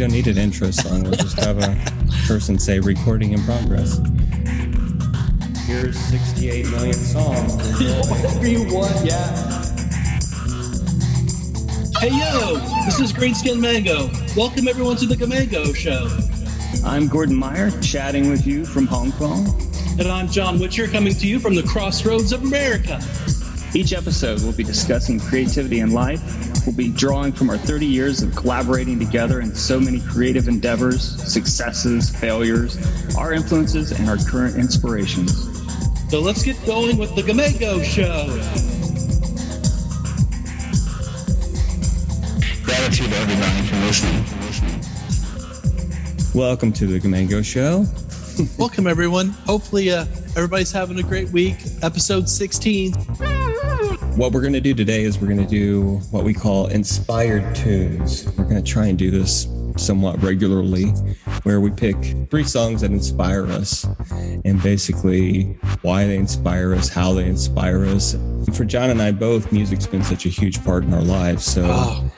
We don't need an intro song. We'll just have a person say recording in progress. Here's 68 million songs. Whatever you want, yeah. Hey yo, this is Greenskin Mango. Welcome everyone to the Gamango Show. I'm Gordon Meyer, chatting with you from Hong Kong. And I'm John Witcher, coming to you from the crossroads of America. Each episode, we'll be discussing creativity in life We'll be drawing from our 30 years of collaborating together in so many creative endeavors, successes, failures, our influences, and our current inspirations. So let's get going with the Gamango Show. Gratitude to everybody for listening. Welcome to the Gamango Show. Welcome, everyone. Hopefully, uh, everybody's having a great week. Episode 16 what we're going to do today is we're going to do what we call inspired tunes. We're going to try and do this somewhat regularly, where we pick three songs that inspire us and basically why they inspire us, how they inspire us. For John and I both, music's been such a huge part in our lives. So, oh,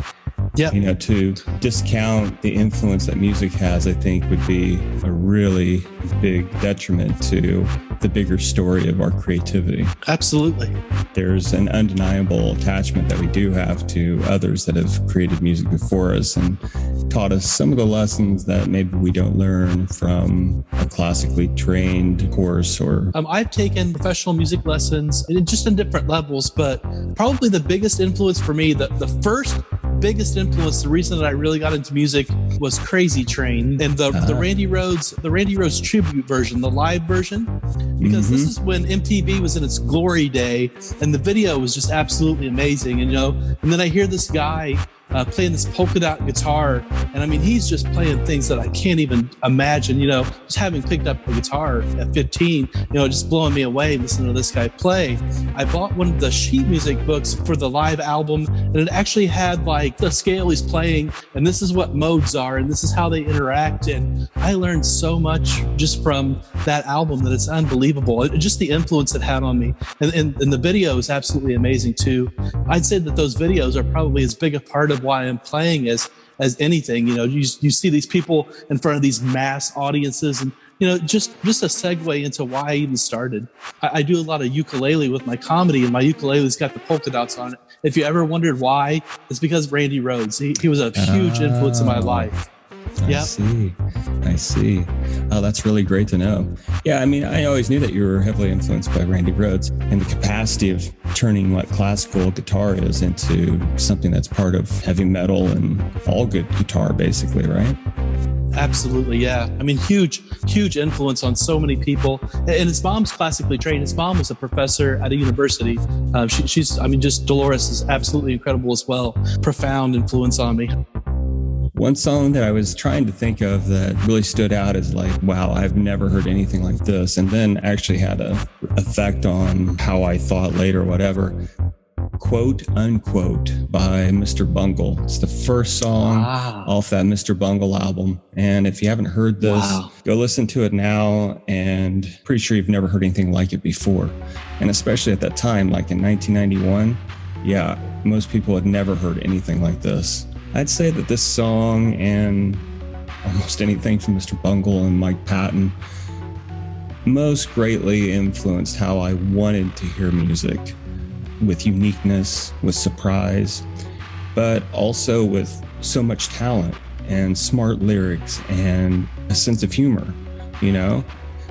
yeah, you know, to discount the influence that music has, I think would be a really big detriment to the bigger story of our creativity. Absolutely. There's an undeniable attachment that we do have to others that have created music before us and taught us some of the lessons that maybe we don't learn from a classically trained course or um, I've taken professional music lessons just in different levels, but probably the biggest influence for me, the, the first biggest influence, the reason that I really got into music was Crazy Train and the, uh-huh. the Randy Rhoads, the Randy Rhoads tribute version, the live version, because mm-hmm. this is when MTV was in its glory day and the video was just absolutely amazing. And, you know, and then I hear this guy uh, playing this polka dot guitar. And I mean, he's just playing things that I can't even imagine, you know, just having picked up a guitar at 15, you know, just blowing me away listening to this guy play. I bought one of the sheet music books for the live album, and it actually had like the scale he's playing, and this is what modes are, and this is how they interact. And I learned so much just from that album that it's unbelievable. It, just the influence it had on me. And, and, and the video is absolutely amazing too. I'd say that those videos are probably as big a part of why I'm playing as as anything. You know, you you see these people in front of these mass audiences, and you know, just just a segue into why I even started. I, I do a lot of ukulele with my comedy, and my ukulele's got the polka dots on it. If you ever wondered why, it's because Randy Rhoads. He, he was a huge influence in my oh. Life. I yep. see. I see. Oh, that's really great to know. Yeah, I mean, I always knew that you were heavily influenced by Randy Rhoads and the capacity of turning what classical guitar is into something that's part of heavy metal and all good guitar, basically, right? Absolutely, yeah. I mean, huge, huge influence on so many people. And his mom's classically trained. His mom was a professor at a university. Uh, she, she's, I mean, just Delores is absolutely incredible as well. Profound influence on me. One song that I was trying to think of that really stood out is like, wow, I've never heard anything like this. And then actually had a effect on how I thought later, whatever. Quote unquote by Mr. Bungle. It's the first song wow. off that Mr. Bungle album. And if you haven't heard this, wow. go listen to it now. And pretty sure you've never heard anything like it before. And especially at that time, like in 1991, yeah, most people had never heard anything like this. I'd say that this song and almost anything from Mr. Bungle and Mike Patton most greatly influenced how I wanted to hear music with uniqueness, with surprise, but also with so much talent and smart lyrics and a sense of humor, you know?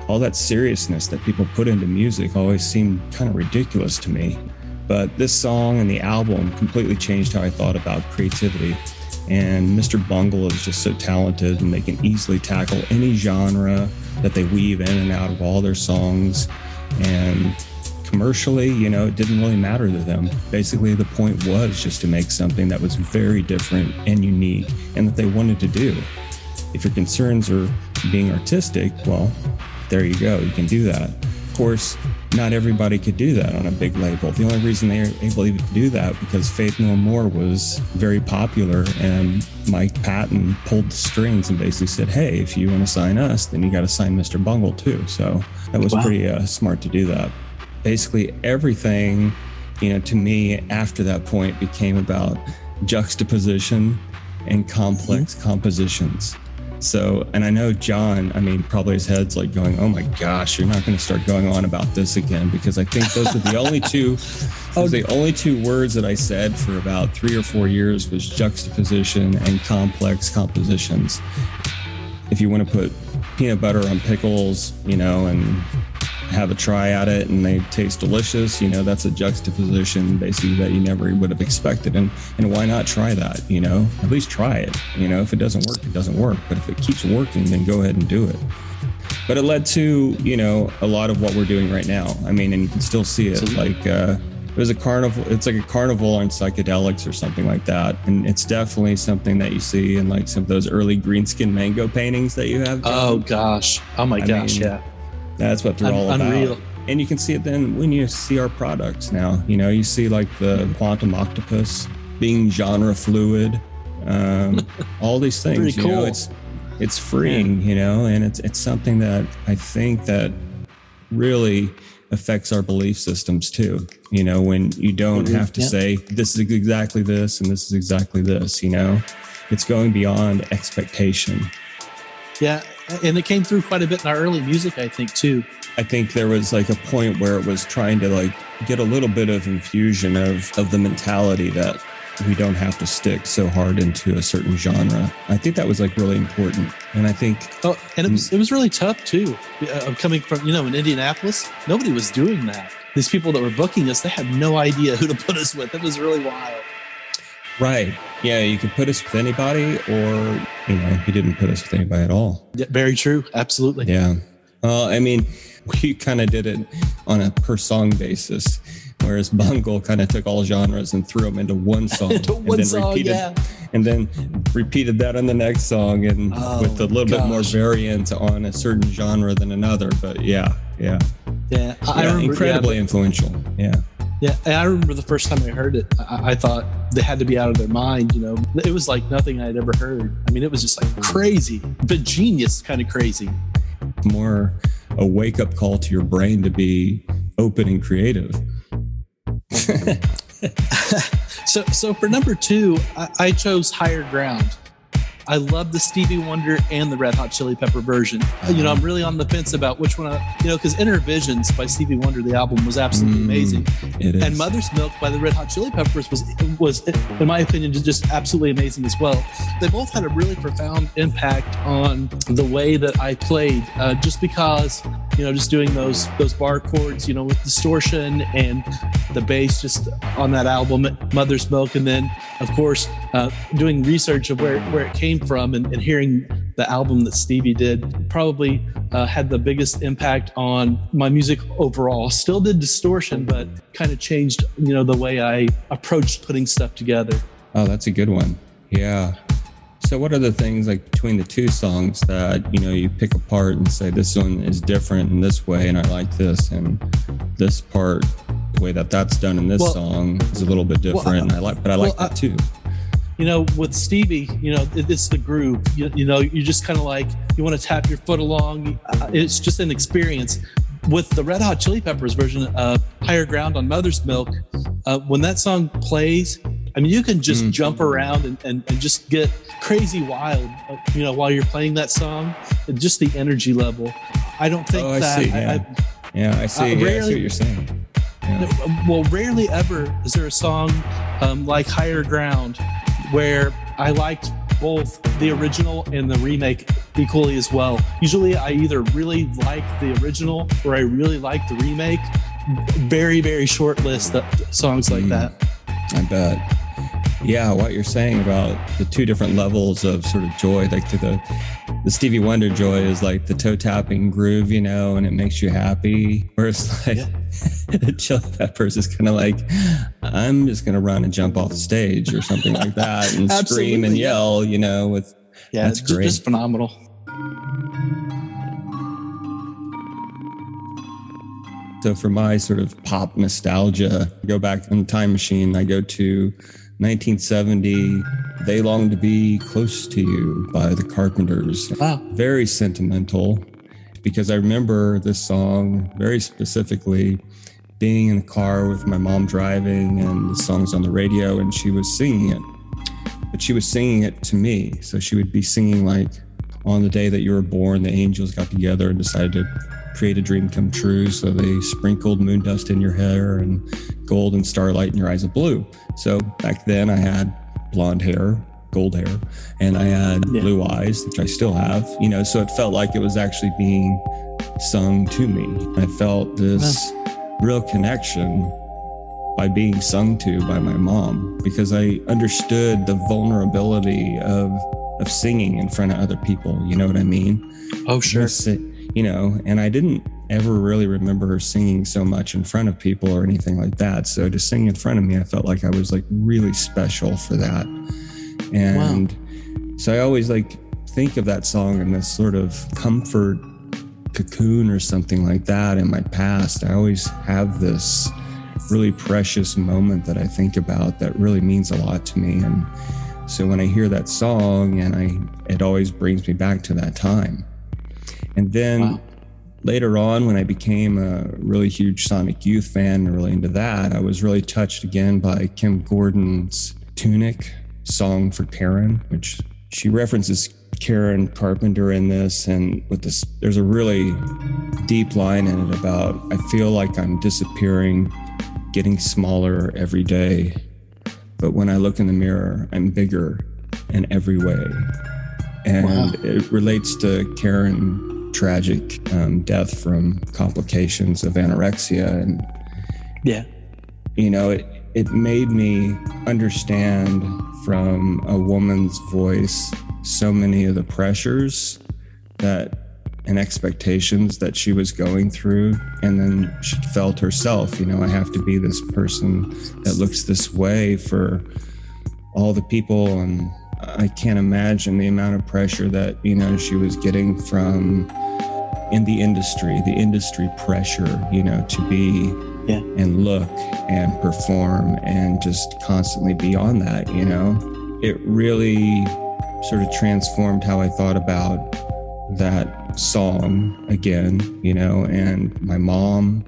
All that seriousness that people put into music always seemed kind of ridiculous to me. But this song and the album completely changed how I thought about creativity. And Mr. Bungle is just so talented and they can easily tackle any genre that they weave in and out of all their songs. And commercially, you know, it didn't really matter to them. Basically, the point was just to make something that was very different and unique and that they wanted to do. If your concerns are being artistic, well, there you go. You can do that. Of course, not everybody could do that on a big label. The only reason they were able to do that because Faith No More was very popular and Mike Patton pulled the strings and basically said, "Hey, if you want to sign us, then you got to sign Mr. Bungle too." So that was wow. pretty uh, smart to do that. Basically, everything, you know, to me after that point became about juxtaposition and complex compositions. So, and I know John, I mean, probably his head's like going, oh my gosh, you're not going to start going on about this again because I think those are the only two, those are the only two words that I said for about three or four years was juxtaposition and complex compositions. If you want to put peanut butter on pickles, you know, and have a try at it and they taste delicious, you know, that's a juxtaposition basically that you never would have expected. And and why not try that? You know, at least try it. You know, if it doesn't work, it doesn't work. But if it keeps working, then go ahead and do it. But it led to, you know, a lot of what we're doing right now. I mean, and you can still see it. Like uh it was a carnival it's like a carnival on psychedelics or something like that and it's definitely something that you see in like some of those early Greenskin Mango paintings that you have John. Oh gosh. Oh my I gosh. mean, yeah. That's what they're all about. unreal. And you can see it then when you see our products now. You know, you see like the quantum octopus being genre fluid, um, all these things. Pretty You know, cool. it's it's freeing. You know, and it's it's something that I think that really affects our belief systems too. You know, when you don't Mhm. have to Yeah. say this is exactly this and this is exactly this. You know, it's going beyond expectation. Yeah. And it came through quite a bit in our early music, I think, too. I think there was like a point where it was trying to like get a little bit of infusion of of the mentality that we don't have to stick so hard into a certain genre. I think that was like really important, and I think Oh, and it was it was really tough too. Uh, coming from you know in Indianapolis, nobody was doing that. These people that were booking us, they had no idea who to put us with. It was really wild. right, yeah, you could put us with anybody, or you know, you didn't put us with anybody at all. Yeah, very true. Absolutely. Yeah. Well, I mean, we kind of did it on a per song basis, whereas Bungle kind of took all genres and threw them into one song, Into and one then song, repeated, yeah. and then repeated that on the next song, and Oh, with a little bit more gosh. variant on a certain genre than another. But yeah, yeah, Yeah, yeah remember, incredibly influential. Yeah. Yeah, and I remember the first time I heard it, I, I thought they had to be out of their mind. You know, it was like nothing I'd ever heard. I mean, it was just like crazy, but genius kind of crazy. more a wake up call to your brain to be open and creative. So, so for number two, I, I chose Higher Ground. I love the Stevie Wonder and the Red Hot Chili Pepper version. You know, I'm really on the fence about which one. I, you know, because Innervisions by Stevie Wonder, the album was absolutely Mm, amazing. It is. and Mother's Milk by the Red Hot Chili Peppers was was in my opinion just absolutely amazing as well. They both had a really profound impact on the way that I played, uh, just because you know just doing those those bar chords, you know, with distortion and the bass just on that album, Mother's Milk, and then of course uh, doing research of where where it came from and, and hearing the album that Stevie did probably uh, had the biggest impact on my music overall. Still did distortion, but kind of changed, you know, the way I approached putting stuff together. Oh, that's a good one. Yeah. So, what are the things like between the two songs that you know you pick apart and say this one is different in this way, and I like this, and this part, the way that that's done in this Well- song is a little bit different, Well, I- and I like, but I like well, that too. You know, with Stevie, you know, it, it's the groove. You, you know, you just kind of like you want to tap your foot along. Uh, It's just an experience. With the Red Hot Chili Peppers version of Higher Ground on Mother's Milk, uh, when that song plays, I mean, you can just Mm. jump around and, and, and just get crazy wild, uh, you know, while you're playing that song. And just the energy level. I don't think Oh, I that. see, I- yeah. I, Yeah, I see. yeah, I see what you're saying. Yeah. well, rarely ever is there a song um, like Higher Ground where I liked both the original and the remake equally as well. Usually, I either really like the original or I really like the remake. Very, very short list of songs like Mm. that. I bet. Yeah, what you're saying about the two different levels of sort of joy, like to the the Stevie Wonder joy is like the toe tapping groove, you know, and it makes you happy. Whereas like Yeah. the Chili Peppers is kind of like, I'm just gonna run and jump off the stage or something like that and scream and yell, you know, with Yeah, That's great. just phenomenal. So for my sort of pop nostalgia, I go back in the time machine. I go to 1970. They long to be close to you by the Carpenters. Wow. Very sentimental because I remember this song very specifically being in the car with my mom driving and the song's on the radio and she was singing it. but she was singing it to me. So she would be singing like, on the day that you were born, the angels got together and decided to create a dream come true. So they sprinkled moon dust in your hair and gold and starlight in your eyes of blue. So back then I had blonde hair, gold hair, and I had yeah. blue eyes, which I still have, you know, so it felt like it was actually being sung to me. I felt this real connection by being sung to by my mom because I understood the vulnerability of of singing in front of other people. You know what I mean? Oh, sure. You know, and I didn't ever really remember her singing so much in front of people or anything like that. So to sing in front of me, I felt like I was like really special for that. And wow. so I always like think of that song in this sort of comfort cocoon or something like that in my past. I always have this really precious moment that I think about that really means a lot to me. And so when I hear that song, and I, it always brings me back to that time. And then wow. later on, when I became a really huge Sonic Youth fan and really into that, I was really touched again by Kim Gordon's Tunic song for Karen, which she references Karen Carpenter in this. And with this, there's a really deep line in it about I feel like I'm disappearing, getting smaller every day but when I look in the mirror, I'm bigger in every way. And wow. it relates to Karen tragic um, death from complications of anorexia. And yeah, you know, it, it made me understand from a woman's voice so many of the pressures that and expectations that she was going through. And then she felt herself, you know, I have to be this person that looks this way for all the people. And I can't imagine the amount of pressure that, you know, she was getting from in the industry, the industry pressure, you know, to be yeah. and look and perform and just constantly be on that, you know. It really sort of transformed how I thought about that song again, you know, and my mom,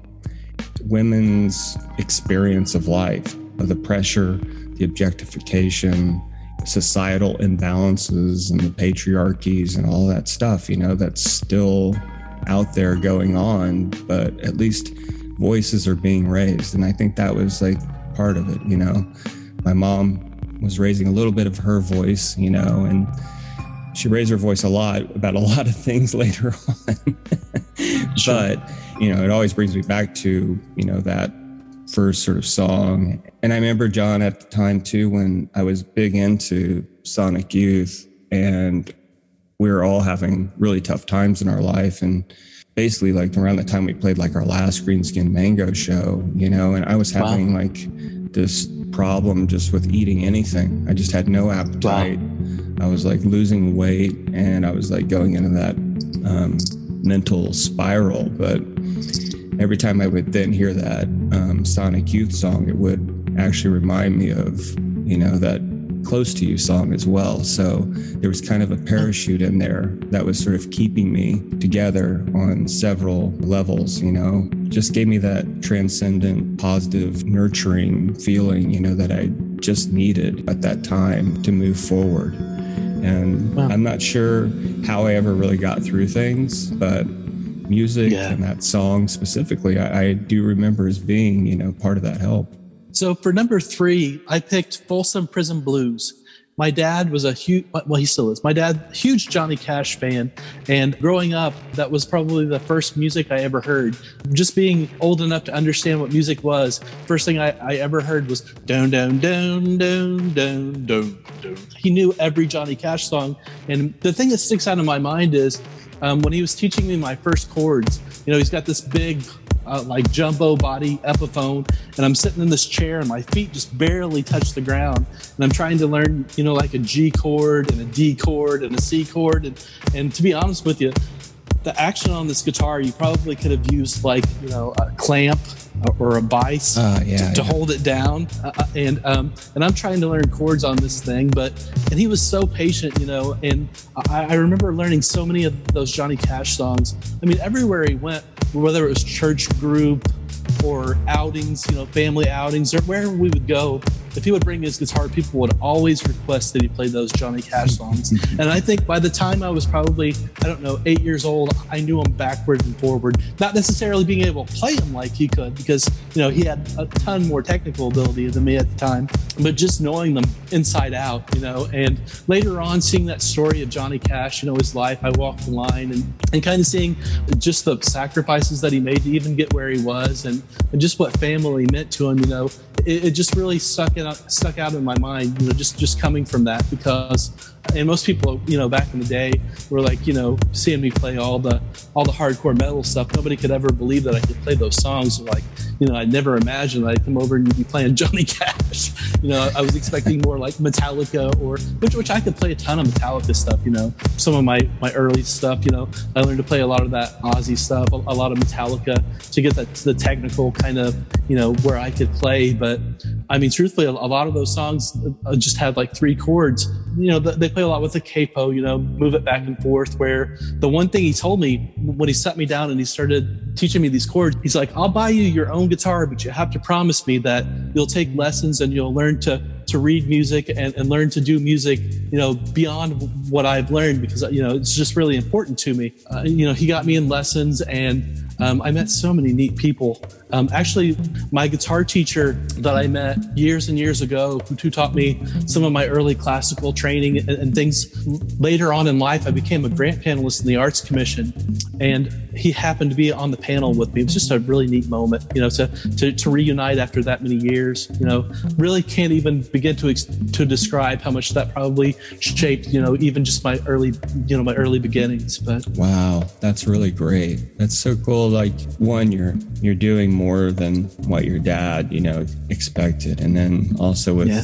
women's experience of life, of the pressure, the objectification, societal imbalances, and the patriarchies, and all that stuff, you know, that's still out there going on, but at least voices are being raised. And I think that was like part of it, you know. My mom was raising a little bit of her voice, you know, and she raised her voice a lot about a lot of things later on. sure. But, you know, it always brings me back to, you know, that first sort of song. And I remember John at the time too, when I was big into Sonic Youth and we were all having really tough times in our life. And basically, like around the time we played like our last Greenskin Mango show, you know, and I was having wow. like this problem just with eating anything. I just had no appetite. Wow I was like losing weight and I was like going into that um, mental spiral. But every time I would then hear that um, Sonic Youth song, it would actually remind me of, you know, that close to you song as well. So there was kind of a parachute in there that was sort of keeping me together on several levels, you know, just gave me that transcendent, positive, nurturing feeling, you know, that I just needed at that time to move forward. And wow. I'm not sure how I ever really got through things, but music yeah. and that song specifically, I, I do remember as being, you know, part of that help. So for number three, I picked Folsom Prison Blues. My dad was a huge, well, he still is. My dad, huge Johnny Cash fan. And growing up, that was probably the first music I ever heard. Just being old enough to understand what music was, first thing I, I ever heard was down, down, down, down, down, down, down. He knew every Johnny Cash song. And the thing that sticks out in my mind is um, when he was teaching me my first chords, you know, he's got this big uh, like jumbo body Epiphone, and I'm sitting in this chair and my feet just barely touch the ground, and I'm trying to learn, you know, like a G chord and a D chord and a C chord, and and to be honest with you, the action on this guitar you probably could have used like you know a clamp or a vice uh, yeah, to, to yeah. hold it down uh, uh, and um, and I'm trying to learn chords on this thing but and he was so patient you know and I, I remember learning so many of those Johnny Cash songs I mean everywhere he went whether it was church group or outings you know family outings or wherever we would go if he would bring his guitar, people would always request that he play those Johnny Cash songs. and I think by the time I was probably, I don't know, eight years old, I knew him backward and forward. Not necessarily being able to play him like he could, because, you know, he had a ton more technical ability than me at the time, but just knowing them inside out, you know. And later on, seeing that story of Johnny Cash, you know, his life, I walked the line and, and kind of seeing just the sacrifices that he made to even get where he was and, and just what family meant to him, you know, it, it just really stuck stuck out in my mind, you know, just, just coming from that because and most people you know back in the day were like you know seeing me play all the all the hardcore metal stuff nobody could ever believe that i could play those songs. Like you know i never imagined i'd come over and you'd be playing johnny cash. You know i was expecting more like metallica or which which i could play a ton of metallica stuff you know some of my my early stuff you know. I learned to play a lot of that Ozzy stuff a, a lot of metallica to get that to the technical kind of you know where i could play. But i mean truthfully a, a lot of those songs uh, just had like three chords. You know they play a lot with the capo, you know, move it back and forth. Where the one thing he told me when he sat me down and he started teaching me these chords, he's like, I'll buy you your own guitar, but you have to promise me that you'll take lessons and you'll learn to to read music and, and learn to do music, you know, beyond what I've learned because, you know, it's just really important to me. Uh, you know, he got me in lessons and um, I met so many neat people. Um, actually, my guitar teacher that I met years and years ago, who, taught me some of my early classical training and, and, things. Later on in life, I became a grant panelist in the Arts Commission, and he happened to be on the panel with me. It was just a really neat moment, you know, to to, to reunite after that many years. You know, really can't even begin to to describe how much that probably shaped, you know, even just my early, you know, my early beginnings. But wow, that's really great. That's so cool like one you're you're doing more than what your dad you know expected and then also with yeah.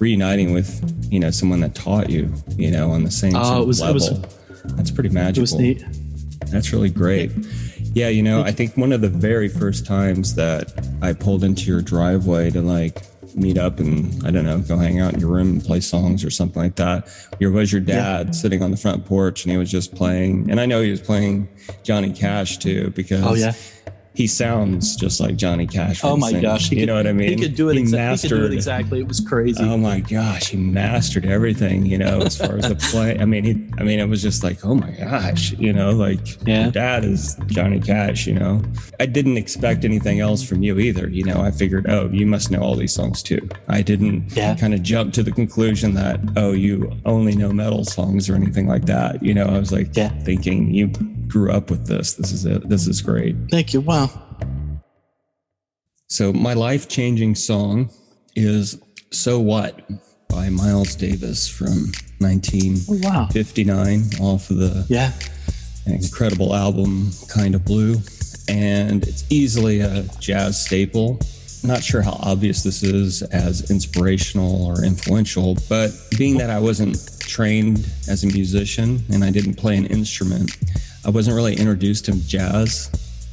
reuniting with you know someone that taught you you know on the same uh, it was, level it was, that's pretty magical it was neat. that's really great yeah you know i think one of the very first times that i pulled into your driveway to like meet up and I don't know, go hang out in your room and play songs or something like that. Here was your dad yeah. sitting on the front porch and he was just playing, and I know he was playing Johnny Cash too because oh yeah he sounds just like Johnny Cash. Oh my gosh, he you could, know what I mean? He could do it. He, exa- mastered, he could do it exactly. It was crazy. Oh my gosh, he mastered everything. You know, as far as the play. I mean, he. I mean, it was just like, oh my gosh, you know, like yeah. dad is Johnny Cash. You know, I didn't expect anything else from you either. You know, I figured, oh, you must know all these songs too. I didn't yeah. kind of jump to the conclusion that oh, you only know metal songs or anything like that. You know, I was like yeah. thinking you grew up with this. This is it. This is great. Thank you. Wow. So my life changing song is So What by Miles Davis from 1959 oh, wow. off of the yeah incredible album Kind of Blue. And it's easily a jazz staple. Not sure how obvious this is as inspirational or influential, but being that I wasn't trained as a musician and I didn't play an instrument, I wasn't really introduced to jazz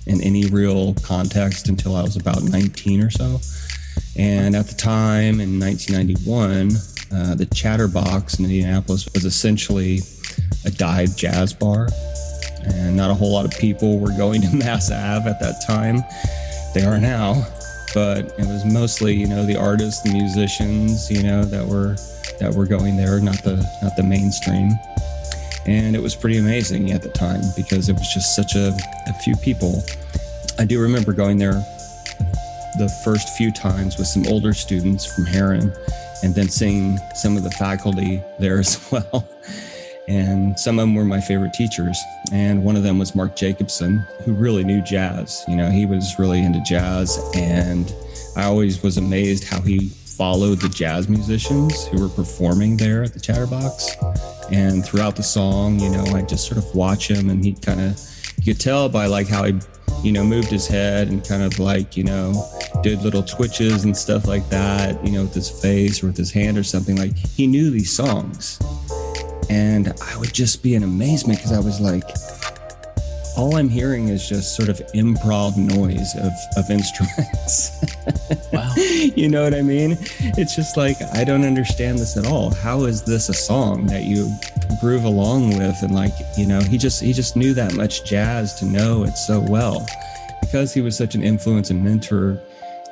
in any real context until I was about 19 or so. And at the time in 1991, uh, the Chatterbox in Indianapolis was essentially a dive jazz bar. And not a whole lot of people were going to Mass Ave at that time. They are now. But it was mostly, you know, the artists, the musicians, you know, that were that were going there, not the not the mainstream and it was pretty amazing at the time because it was just such a, a few people. I do remember going there the first few times with some older students from Herron and then seeing some of the faculty there as well. And some of them were my favorite teachers. And one of them was Mark Jacobson, who really knew jazz. You know, he was really into jazz. And I always was amazed how he followed the jazz musicians who were performing there at the Chatterbox. And throughout the song, you know, I just sort of watch him and he kind of, you could tell by like how he, you know, moved his head and kind of like, you know, did little twitches and stuff like that, you know, with his face or with his hand or something. Like he knew these songs. And I would just be in amazement because I was like, all I'm hearing is just sort of improv noise of, of instruments. wow. you know what I mean? It's just like, I don't understand this at all. How is this a song that you groove along with? And like, you know, he just, he just knew that much jazz to know it so well because he was such an influence and mentor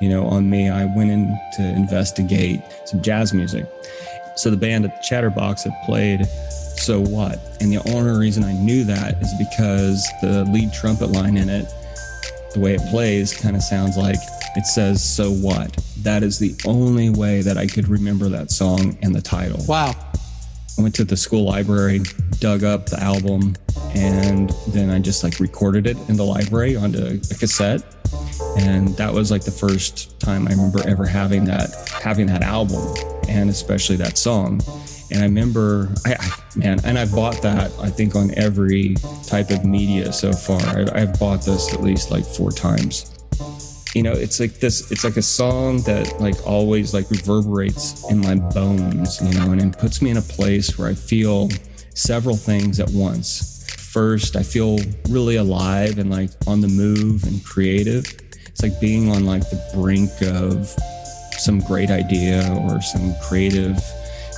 you know, on me, I went in to investigate some jazz music. So the band at Chatterbox had played So What? And the only reason I knew that is because the lead trumpet line in it, the way it plays, kind of sounds like it says So What? That is the only way that I could remember that song and the title. Wow. I went to the school library, dug up the album, and then I just like recorded it in the library onto a cassette. And that was like the first time I remember ever having that having that album and especially that song. And I remember, I, I man, and I bought that I think on every type of media so far. I, I've bought this at least like four times. You know it's like this it's like a song that like always like reverberates in my bones you know and it puts me in a place where i feel several things at once. First i feel really alive and like on the move and creative. It's like being on like the brink of some great idea or some creative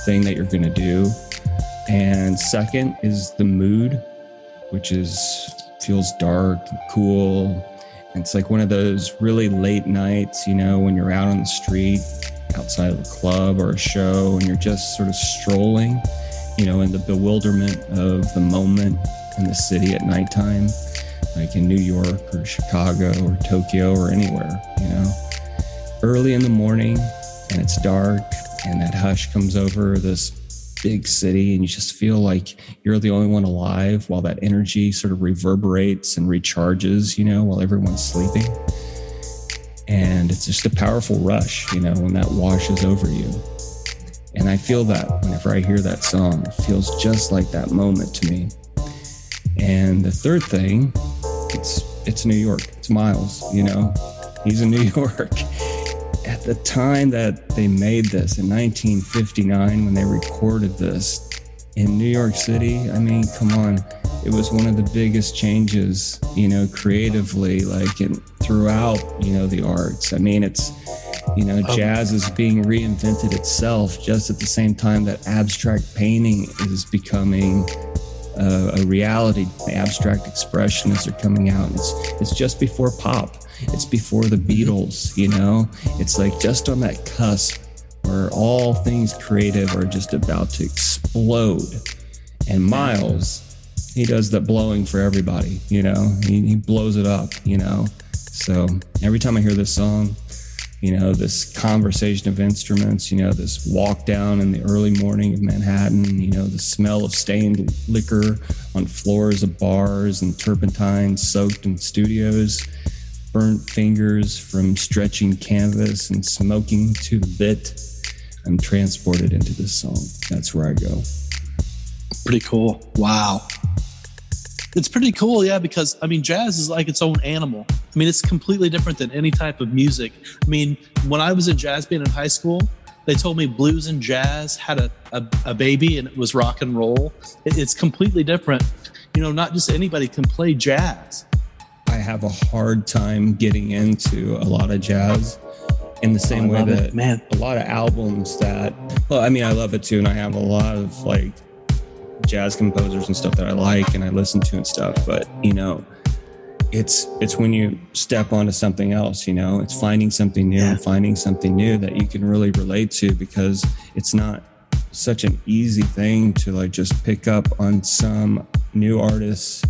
thing that you're going to do and second is the mood which is feels dark and cool it's like one of those really late nights, you know, when you're out on the street outside of a club or a show and you're just sort of strolling, you know, in the bewilderment of the moment in the city at nighttime, like in New York or Chicago or Tokyo or anywhere, you know. Early in the morning and it's dark and that hush comes over this big city and you just feel like you're the only one alive while that energy sort of reverberates and recharges, you know, while everyone's sleeping. And it's just a powerful rush, you know, when that washes over you. And I feel that whenever I hear that song, it feels just like that moment to me. And the third thing, it's it's New York. It's Miles, you know. He's in New York the time that they made this in 1959, when they recorded this in New York City, I mean, come on, it was one of the biggest changes, you know, creatively, like in, throughout, you know, the arts. I mean, it's, you know, oh. jazz is being reinvented itself just at the same time that abstract painting is becoming a, a reality. Abstract expressionists are coming out. It's, it's just before pop it's before the Beatles, you know? It's like just on that cusp where all things creative are just about to explode. And Miles, he does the blowing for everybody, you know? He, he blows it up, you know? So every time I hear this song, you know, this conversation of instruments, you know, this walk down in the early morning of Manhattan, you know, the smell of stained liquor on floors of bars and turpentine soaked in studios burnt fingers from stretching canvas and smoking to the bit, I'm transported into this song. That's where I go. Pretty cool. Wow. It's pretty cool, yeah, because I mean, jazz is like its own animal. I mean, it's completely different than any type of music. I mean, when I was in jazz band in high school, they told me blues and jazz had a, a, a baby and it was rock and roll. It, it's completely different. You know, not just anybody can play jazz. Have a hard time getting into a lot of jazz in the same oh, way that it, man. a lot of albums that well I mean I love it too and I have a lot of like jazz composers and stuff that I like and I listen to and stuff but you know it's it's when you step onto something else you know it's finding something new yeah. and finding something new that you can really relate to because it's not such an easy thing to like just pick up on some new artists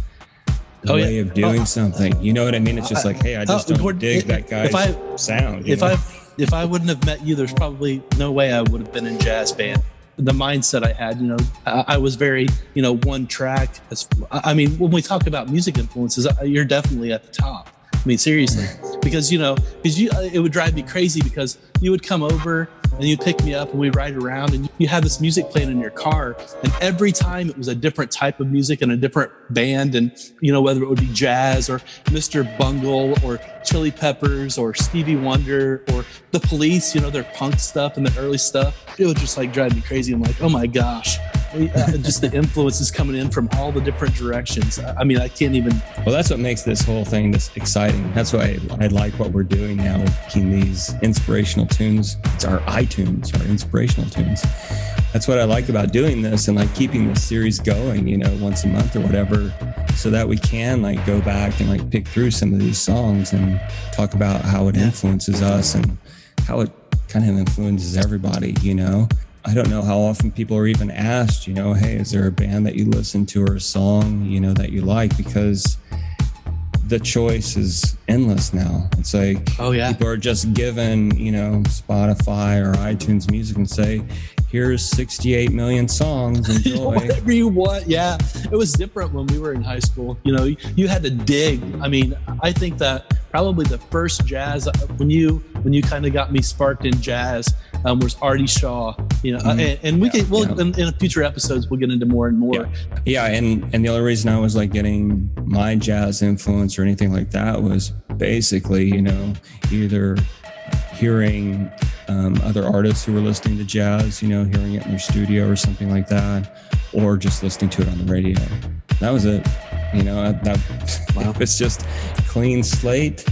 oh, way yeah. of doing oh, something. You know what I mean? It's just like, hey, I oh, just oh, don't dig that guy's if I, sound. If know? I if I wouldn't have met you, there's probably no way I would have been in jazz band. The mindset I had, you know, I, I was very, you know, one track. I mean, when we talk about music influences, you're definitely at the top. I mean, seriously, because you know, because you, it would drive me crazy because you would come over and you'd pick me up and we'd ride around and you had this music playing in your car, and every time it was a different type of music and a different band, and you know whether it would be jazz or Mr. Bungle or Chili Peppers or Stevie Wonder or The Police, you know their punk stuff and the early stuff. It would just like drive me crazy. I'm like, oh my gosh, Uh, just the influences coming in from all the different directions. I mean, I can't even. Well, that's what makes this whole thing this exciting. That's why I, I like what we're doing now, making these inspirational tunes. It's our iTunes, our inspirational tunes. that's what I like about doing this and like keeping this series going, you know, once a month or whatever, so that we can like go back and like pick through some of these songs and talk about how it influences us and how it kind of influences everybody, you know. I don't know how often people are even asked, you know, hey, is there a band that you listen to or a song, you know, that you like? Because the choice is endless now. It's like oh yeah, people are just given you know Spotify or iTunes Music and say, here's 68 million songs. Enjoy. Whatever you want. Yeah, it was different when we were in high school. You know, you had to dig. I mean, I think that probably the first jazz when you when you kind of got me sparked in jazz um, was Artie Shaw. You know, mm-hmm. and, and, we yeah, can well yeah. in, in, future episodes we'll get into more and more. Yeah. yeah, and and the only reason I was like getting my jazz influence or anything like that was basically you know either hearing um, other artists who were listening to jazz, you know, hearing it in their studio or something like that, or just listening to it on the radio. That was it. You know, that wow. it was just clean slate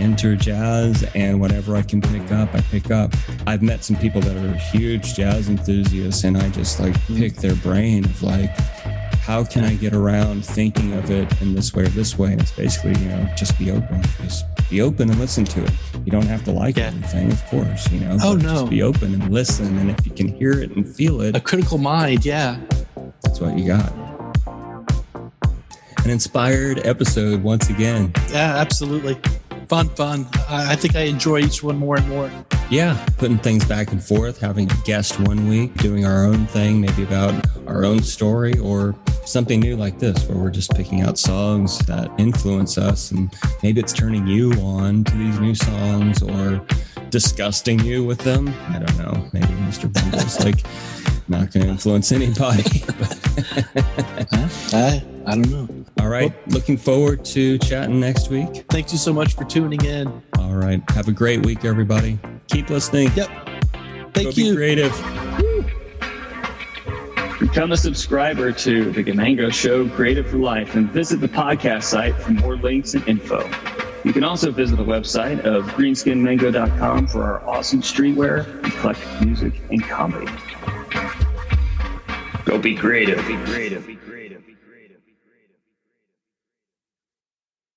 enter jazz and whatever I can pick up, I pick up. I've met some people that are huge jazz enthusiasts and I just like mm. pick their brain of like, how can I get around thinking of it in this way or this way? And it's basically, you know, just be open. Just be open and listen to it. You don't have to like yeah. everything, of course, you know. Oh no. Just be open and listen. And if you can hear it and feel it. A critical mind, yeah. That's what you got an inspired episode once again. Yeah, absolutely fun, fun. I, I think I enjoy each one more and more. Yeah, putting things back and forth, having a guest one week, doing our own thing, maybe about our own story or something new like this, where we're just picking out songs that influence us. And maybe it's turning you on to these new songs or disgusting you with them. I don't know. Maybe Mr. Bungle's like not going to influence anybody. I, I don't know. All right. Well, Looking forward to chatting next week. Thank you so much for tuning in. All right. Have a great week, everybody. Keep listening. Yep. Thank Go you. Be creative. Become a subscriber to The Gamango Show Creative for Life and visit the podcast site for more links and info. You can also visit the website of greenskinmango.com for our awesome streetwear, eclectic music, and comedy. Go be creative. Be creative. Be creative.